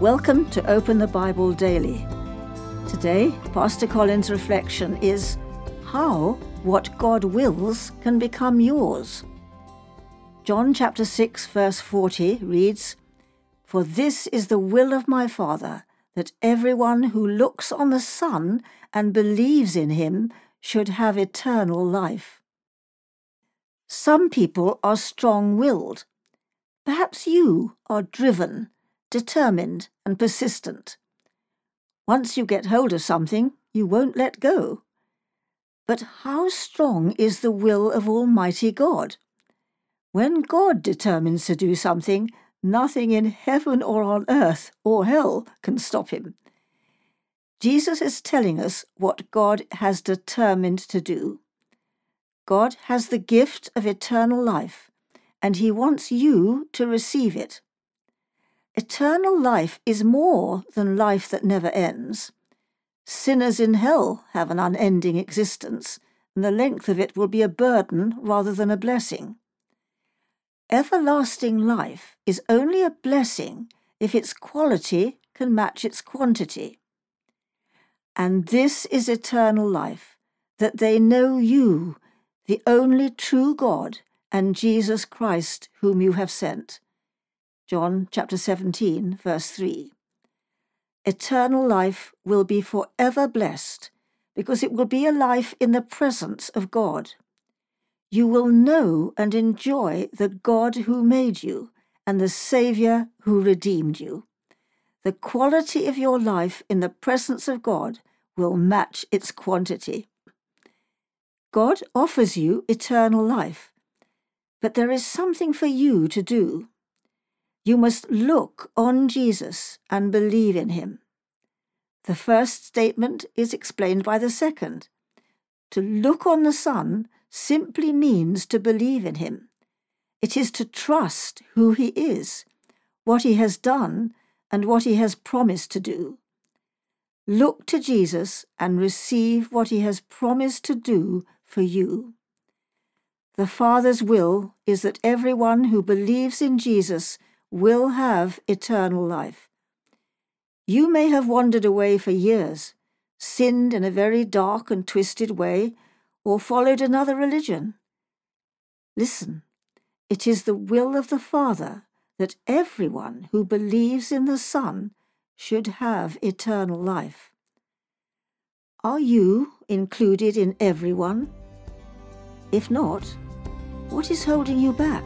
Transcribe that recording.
Welcome to Open the Bible Daily. Today, Pastor Colin's reflection is how what God wills can become yours. John chapter 6 verse 40 reads, For this is the will of my Father, that everyone who looks on the Son and believes in him should have eternal life. Some people are strong willed. Perhaps you are driven, determined, and persistent. Once you get hold of something, you won't let go. But how strong is the will of Almighty God? When God determines to do something, nothing in heaven or on earth or hell can stop him. Jesus is telling us what God has determined to do. God has the gift of eternal life, and He wants you to receive it. Eternal life is more than life that never ends. Sinners in hell have an unending existence, and the length of it will be a burden rather than a blessing. Everlasting life is only a blessing if its quality can match its quantity. And this is eternal life, that they know you, the only true God, and Jesus Christ, whom you have sent. John chapter 17, verse 3. Eternal life will be forever blessed because it will be a life in the presence of God. You will know and enjoy the God who made you and the Saviour who redeemed you. The quality of your life in the presence of God will match its quantity. God offers you eternal life, but there is something for you to do. You must look on Jesus and believe in him. The first statement is explained by the second. To look on the Son simply means to believe in him. It is to trust who he is, what he has done, and what he has promised to do. Look to Jesus and receive what he has promised to do for you. The Father's will is that everyone who believes in Jesus will have eternal life. You may have wandered away for years, sinned in a very dark and twisted way, or followed another religion. Listen, it is the will of the Father that everyone who believes in the Son should have eternal life. Are you included in everyone? If not, what is holding you back?